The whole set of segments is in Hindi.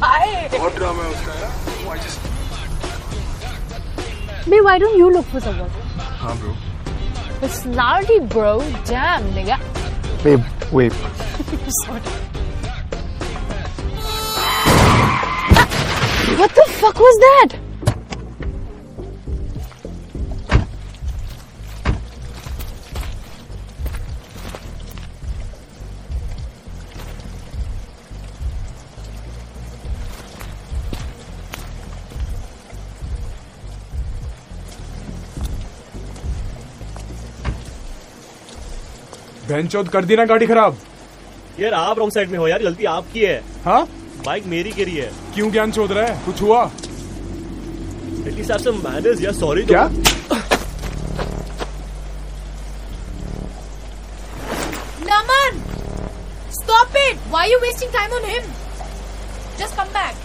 Why? बहुत ड्रामा है उसका यार. Oh, I just. Babe, why don't you look for someone? हाँ bro. Personality, bro. Damn, nigga. Babe, wait. Sorry. What the fuck was that? बेंचौद कर दी ना गाड़ी खराब यार आप रॉन्ग साइड में हो यार गलती आपकी है हाँ बाइक मेरी गिरी है क्यों ज्ञान चोद रहा है कुछ हुआ एटलीस्ट आप सब मैनर्स यार सॉरी क्या Naman! Stop it! Why are you wasting time on him? Just come back.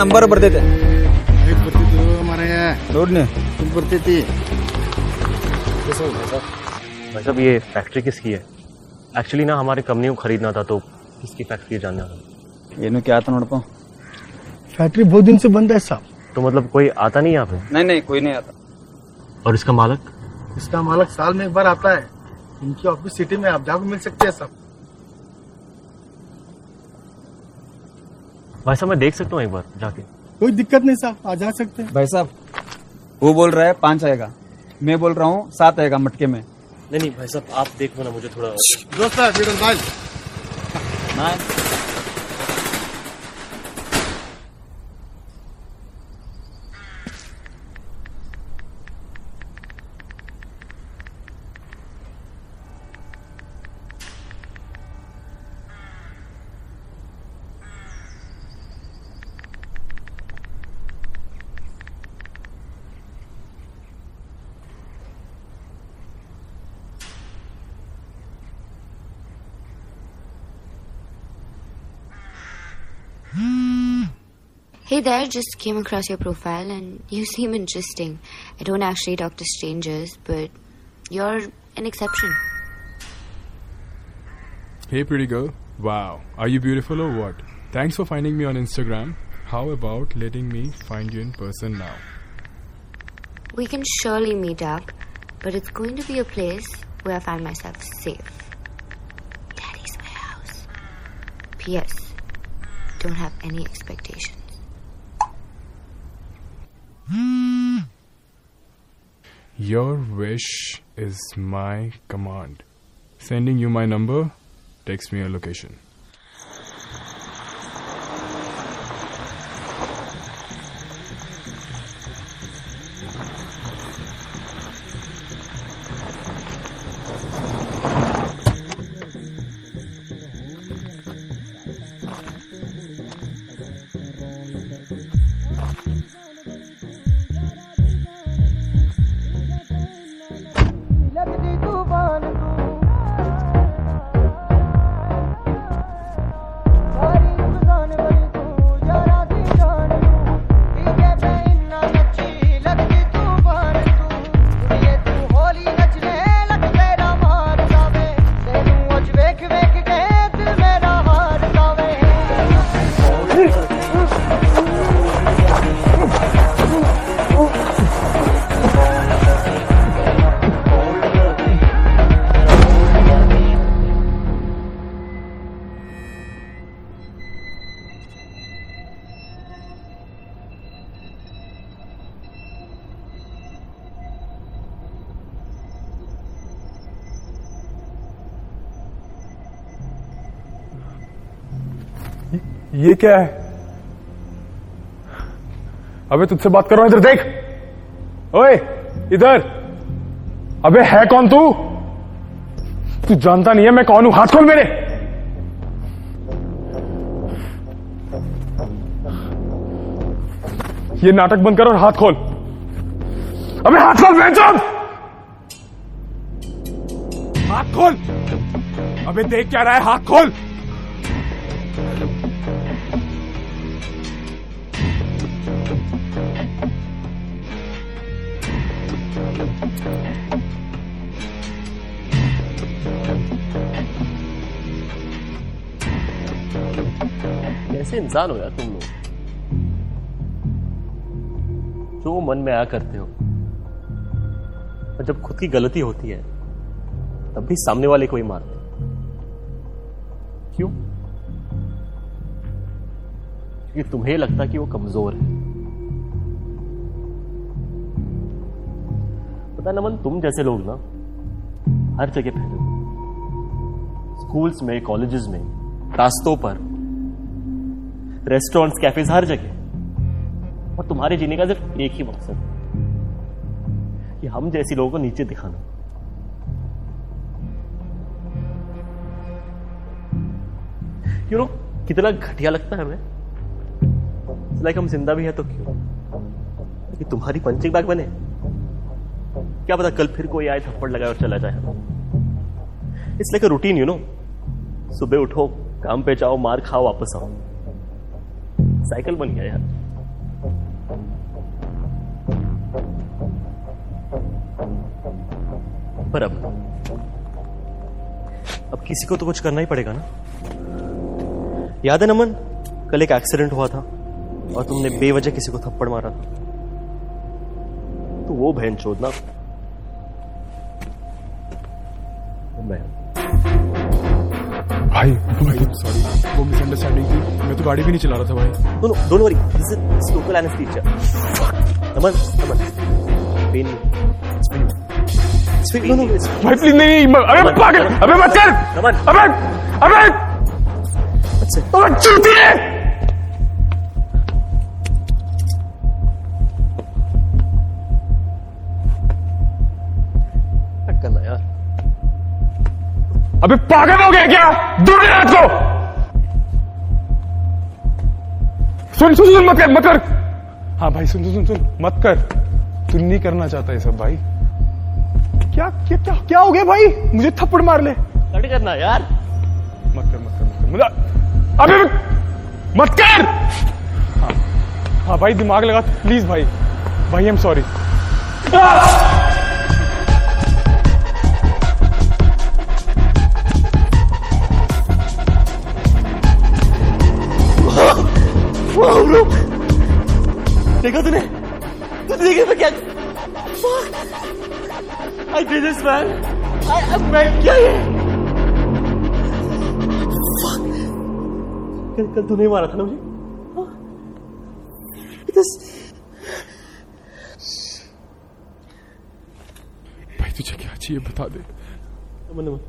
Number ಬರ್ತೈತೆ ಬರ್ತಿತ್ತು ಮಾರಾಯ ನೋಡ್ನಿ ಇಲ್ಲಿ ಬರ್ತೈತಿ भाई साहब ये फैक्ट्री किसकी है एक्चुअली ना हमारे कंपनी को खरीदना था तो किसकी फैक्ट्री है जानना था ಏನು ಕ್ಯಾತ ನೋಡಪ್ಪ फैक्ट्री बहुत दिन से बंद है साहब तो मतलब कोई आता नहीं यहाँ पे नहीं नहीं कोई नहीं आता और इसका मालक इसका मालक साल में एक बार आता है इनकी ऑफिस सिटी में आप जाकर मिल सकते हैं साहब भाई साहब मैं देख सकता हूँ एक बार जाके। कोई दिक्कत नहीं साहब आ जा सकते हैं। भाई साहब वो बोल रहा है पाँच आएगा। मैं बोल रहा हूँ सात आएगा मटके में। नहीं नहीं भाई साहब आप देखो ना मुझे थोड़ा दोस्त भाई। Hey there, just came across your profile and you seem interesting. I don't actually talk to strangers, but you're an exception. Hey, pretty girl. Wow. Are you beautiful or what? Thanks for finding me on Instagram. How about letting me find you in person now? We can surely meet up, but it's going to be a place where I find myself safe. Daddy's warehouse. P.S. Don't have any expectations. Hmm. Your wish is my command. Sending you my number, text me a location. ये क्या है? अबे तुझसे बात कर रहा हूँ इधर देख। ओए, इधर। अबे, है कौन तू? तू जानता नहीं है मैं कौन हूँ। हाथ खोल मेरे। ये नाटक बंद कर और हाथ खोल। अबे, हाथ खोल बेचम हाथ खोल। अबे, देख क्या रहा है, हाथ खोल। कैसे इंसान हो यार तुम लोग जो मन में आया करते हो और जब खुद की गलती होती है, तब भी सामने वाले को ही मारते। क्यों क्योंकि तुम्हें लगता कि वो कमज़ोर है पता नमन, तुम जैसे लोग ना, हर जगह फैले। स्कूल्स में, कॉलेजेस में, रास्तों पर रेस्टोरेंट्स कैफेज हर जगह। और तुम्हारे जीने का सिर्फ़ एक ही मकसद कि हम जैसी लोगों को नीचे दिखाना। You know? कितना घटिया लगता है हमें। लाइक हम ज़िंदा भी है तो क्यों? कि तुम्हारी पंचिंग बैग बने। क्या पता कल फिर कोई आए, थप्पड़ लगाए और चला जाए। It's like a routine you know सुबह उठो, काम पे जाओ, मार खाओ, वापस आओ। साइकिल बन गया यार। पर अब अब किसी को तो कुछ करना ही पड़ेगा ना। याद है नमन, कल एक एक्सीडेंट हुआ था, और तुमने बेवजह किसी को थप्पड़ मारा था। तो वो बहन चोदना। मैं भाई सॉरी वो मिसअंडरस्टैंडिंग थी। मैं तो गाड़ी भी नहीं चला रहा था भाई। No worry this is local anaesthesia Naman Naman pain speed no no भाई प्लीज़ नहीं नहीं पागल अबे मत कर। नमन अबे अबे। अच्छा तो चूतिया अबे पागल हो गया क्या? दूर रात को सुन सुन सुन मत कर मत कर। हाँ भाई सुन सुन सुन सुन मत कर। तू नहीं करना चाहता ये सब भाई। क्या क्या क्या क्या हो गया भाई? मुझे थप्पड़ मार ले। लड़ करना यार। मत कर मत कर मत कर। मुझे अबे मत कर। हाँ हाँ भाई दिमाग लगा प्लीज़ भाई। भाई आई एम सॉरी वाह ब्रो देखा तूने तूने देखा मैं क्या I did this man I मैं क्या ये कल कल तूने मारा था ना मुझे? This भाई तुझे क्या चाहिए बता दे Naman Naman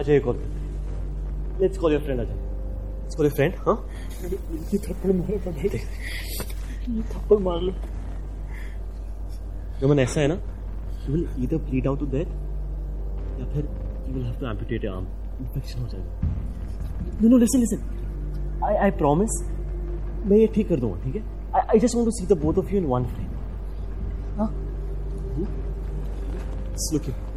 Ajay call let's call your friend Ajay call friend हाँ? ये थप्पड़ मारा था भाई। ये थप्पड़ मार लो। नमन ऐसा है ना? You will either bleed out to death या फिर you will have to amputate your arm infection हो जाएगा। No no listen listen I I promise मैं ये ठीक कर दूँगा ठीक है? I I just want to see the both of you in one frame हाँ। Look here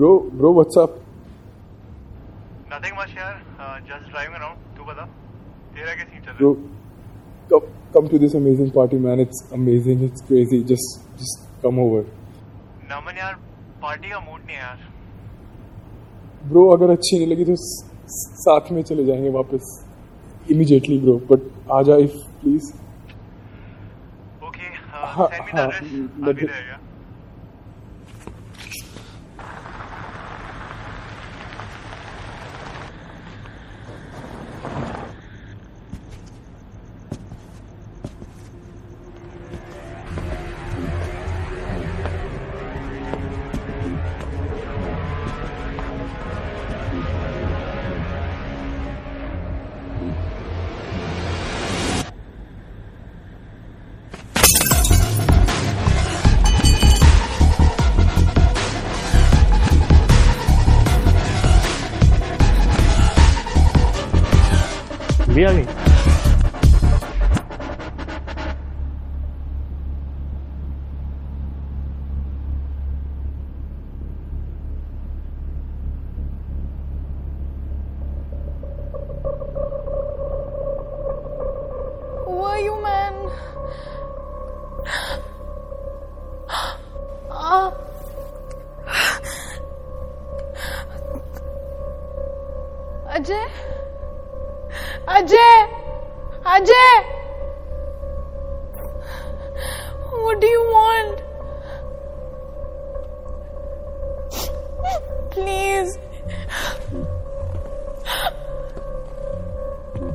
bro bro what's up Nothing much यार uh, just driving around. तू बता तेरा क्या चल रहा bro come come to this amazing party man. It's amazing. It's crazy. Just just come over. Naman यार पार्टी का मूड नहीं है यार ब्रो अगर अच्छी नहीं लगी तो साथ में चले जाएँगे वापस इमीडिएटली ब्रो बट आ जा इफ़ प्लीज़ ओके हाँ, सेंड मी द हाँ, एड्रेस but- अभी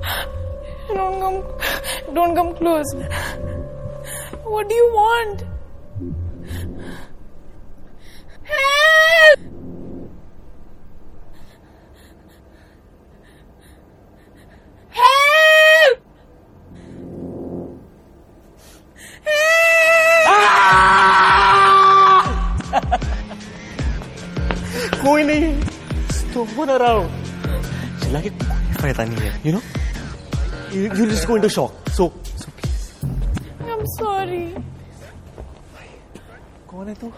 Don't come. Don't come close. What do you want? Help! Help! कोई नहीं तो बना रहा हूँ चिल्ला के कोई फायदा नहीं है you know You just go into shock so so I'm sorry. कौन है तू?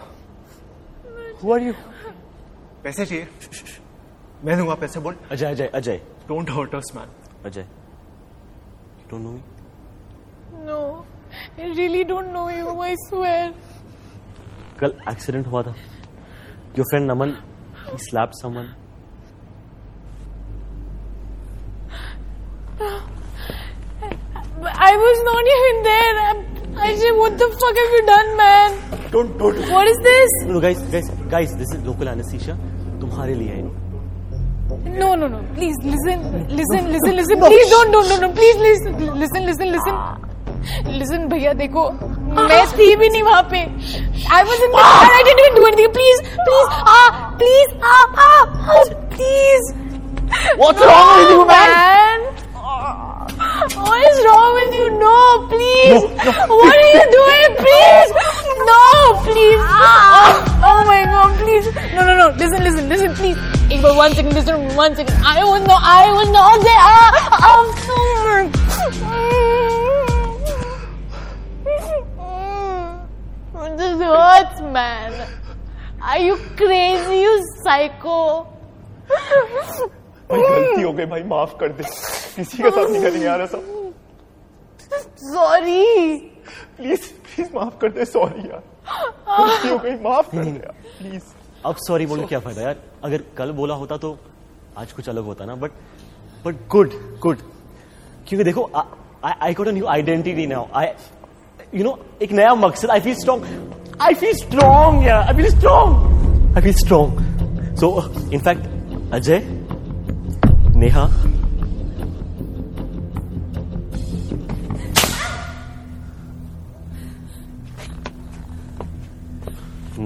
हु आर यू पैसे चाहिए। मैं दूँगा पैसे बोल। Ajay Ajay Ajay. Don't hurt us man Ajay. You don't know me No, I really don't know you, I swear. कल एक्सीडेंट हुआ था। Your friend Naman he slap someone I was not even there. I'm- Ajay, what the fuck have you done, man? Don't don't What is this? No guys guys guys this is local anaesthesia तुम्हारे लिए है No, no, no. Please listen, listen, listen, listen. Please don't, don't, no, no. Please listen, listen, listen, listen. Listen, भैया देखो मैं थी भी नहीं वहाँ पे I was in the car. I didn't even do anything. Please, please, ah, please, ah, ah, ah, please. What's No, wrong with you, man? man? What is wrong with you? No, please. No, no. What are you doing? Please. No, please. Ah. Oh, oh my God, please. No, no, no. Listen, listen, listen, please. If for one second, listen, one second. I will know, I will know. I'm so silver. This hurts, man. Are you crazy, you psycho? गलती हो गई भाई माफ कर दे किसी के साथ नहीं करेंगे यार ऐसा सॉरी प्लीज़ प्लीज़ माफ़ कर दे सॉरी यार। गलती हो गई माफ़ कर दे यार प्लीज़ अब सॉरी बोल क्या फ़ायदा यार? अगर कल बोला होता तो आज कुछ अलग होता ना बट बट गुड गुड क्योंकि देखो I got a new identity now I you know एक नया मकसद I feel strong I feel strong यार I feel strong I feel strong so in fact Ajay Neha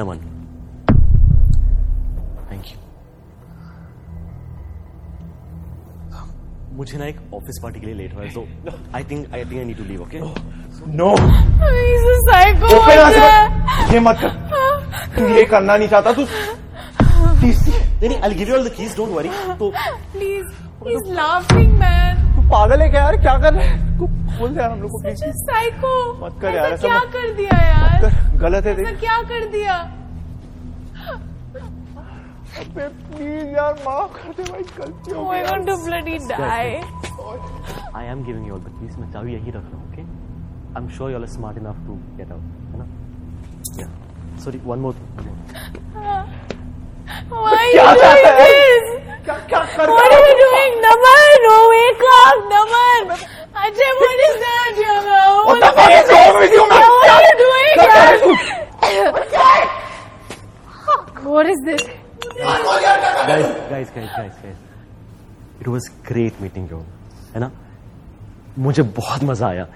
Naman thank you मुझे ना एक ऑफ़िस पार्टी के लिए लेट हुआ है so I think I think I need to leave okay no He's a psycho. Open यहाँ से Ajay. मत- ये मत कर तू ये करना नहीं चाहता तू प्लीज़ नहीं I give you all the keys don't worry तो Please. He's laughing, man. पागल है क्या यार? क्या कर रहे हैं? खोल दे यार हम लोग को प्लीज़ a मत कर यार, क्या कर दिया यार? गलत है देख। क्या कर दिया? अबे प्लीज़ यार माफ़ कर दे भाई गलती हो Oh, गई to bloody die. I am giving you all the मैं चाबी यहीं रख रहा हूँ okay I am sure you are smart enough to get out है ना? या sorry one more are you क्या क्या कर Ajay, what is that? Yaman? What what the fuck is wrong with you, man? What are you doing? है What is this? guys guys guys guys guys it was great meeting you है ना मुझे बहुत मज़ा आया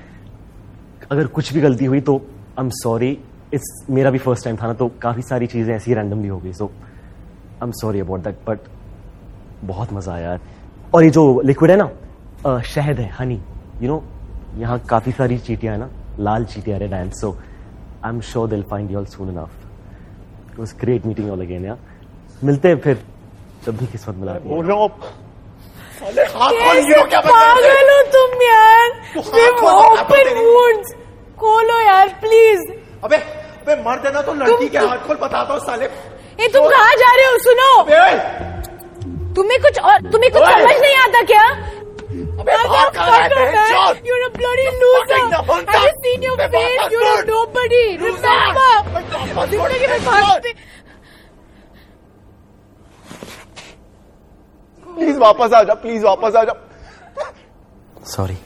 अगर कुछ भी गलती हुई तो आई एम सॉरी इट्स मेरा भी फ़र्स्ट टाइम था ना तो काफ़ी सारी चीज़ें ऐसी रैंडमली हो गई so I am sorry about that but बहुत मज़ा आया यार और ये जो लिक्विड है ना शहद है हनी यू नो यहाँ काफ़ी सारी चीटियाँ है ना लाल चीटियाँ red and so I am sure will find you all soon enough it was great meeting all again यार मिलते हैं फिर जब भी किस्मत मिलाती है। बोल। रहा हूँ पागल हो तुम यार? ओपन वुड्स खोलो यार प्लीज़ अबे अबे मर देना तो लड़की के हाथ खोल बताता हूँ साले। ये तुम कहाँ जा रहे हो? सुनो। तुम्हें कुछ और तुम्हें कुछ समझ नहीं आता क्या? अबे बाहर कहाँ रहते हैं चोर You're a bloody loser. Fucking the I just seen your मैं face. बाहर You're a छोड़। nobody. Remember? जिंदगी में भागते प्लीज वापस आ जा प्लीज वापस आ जा सॉरी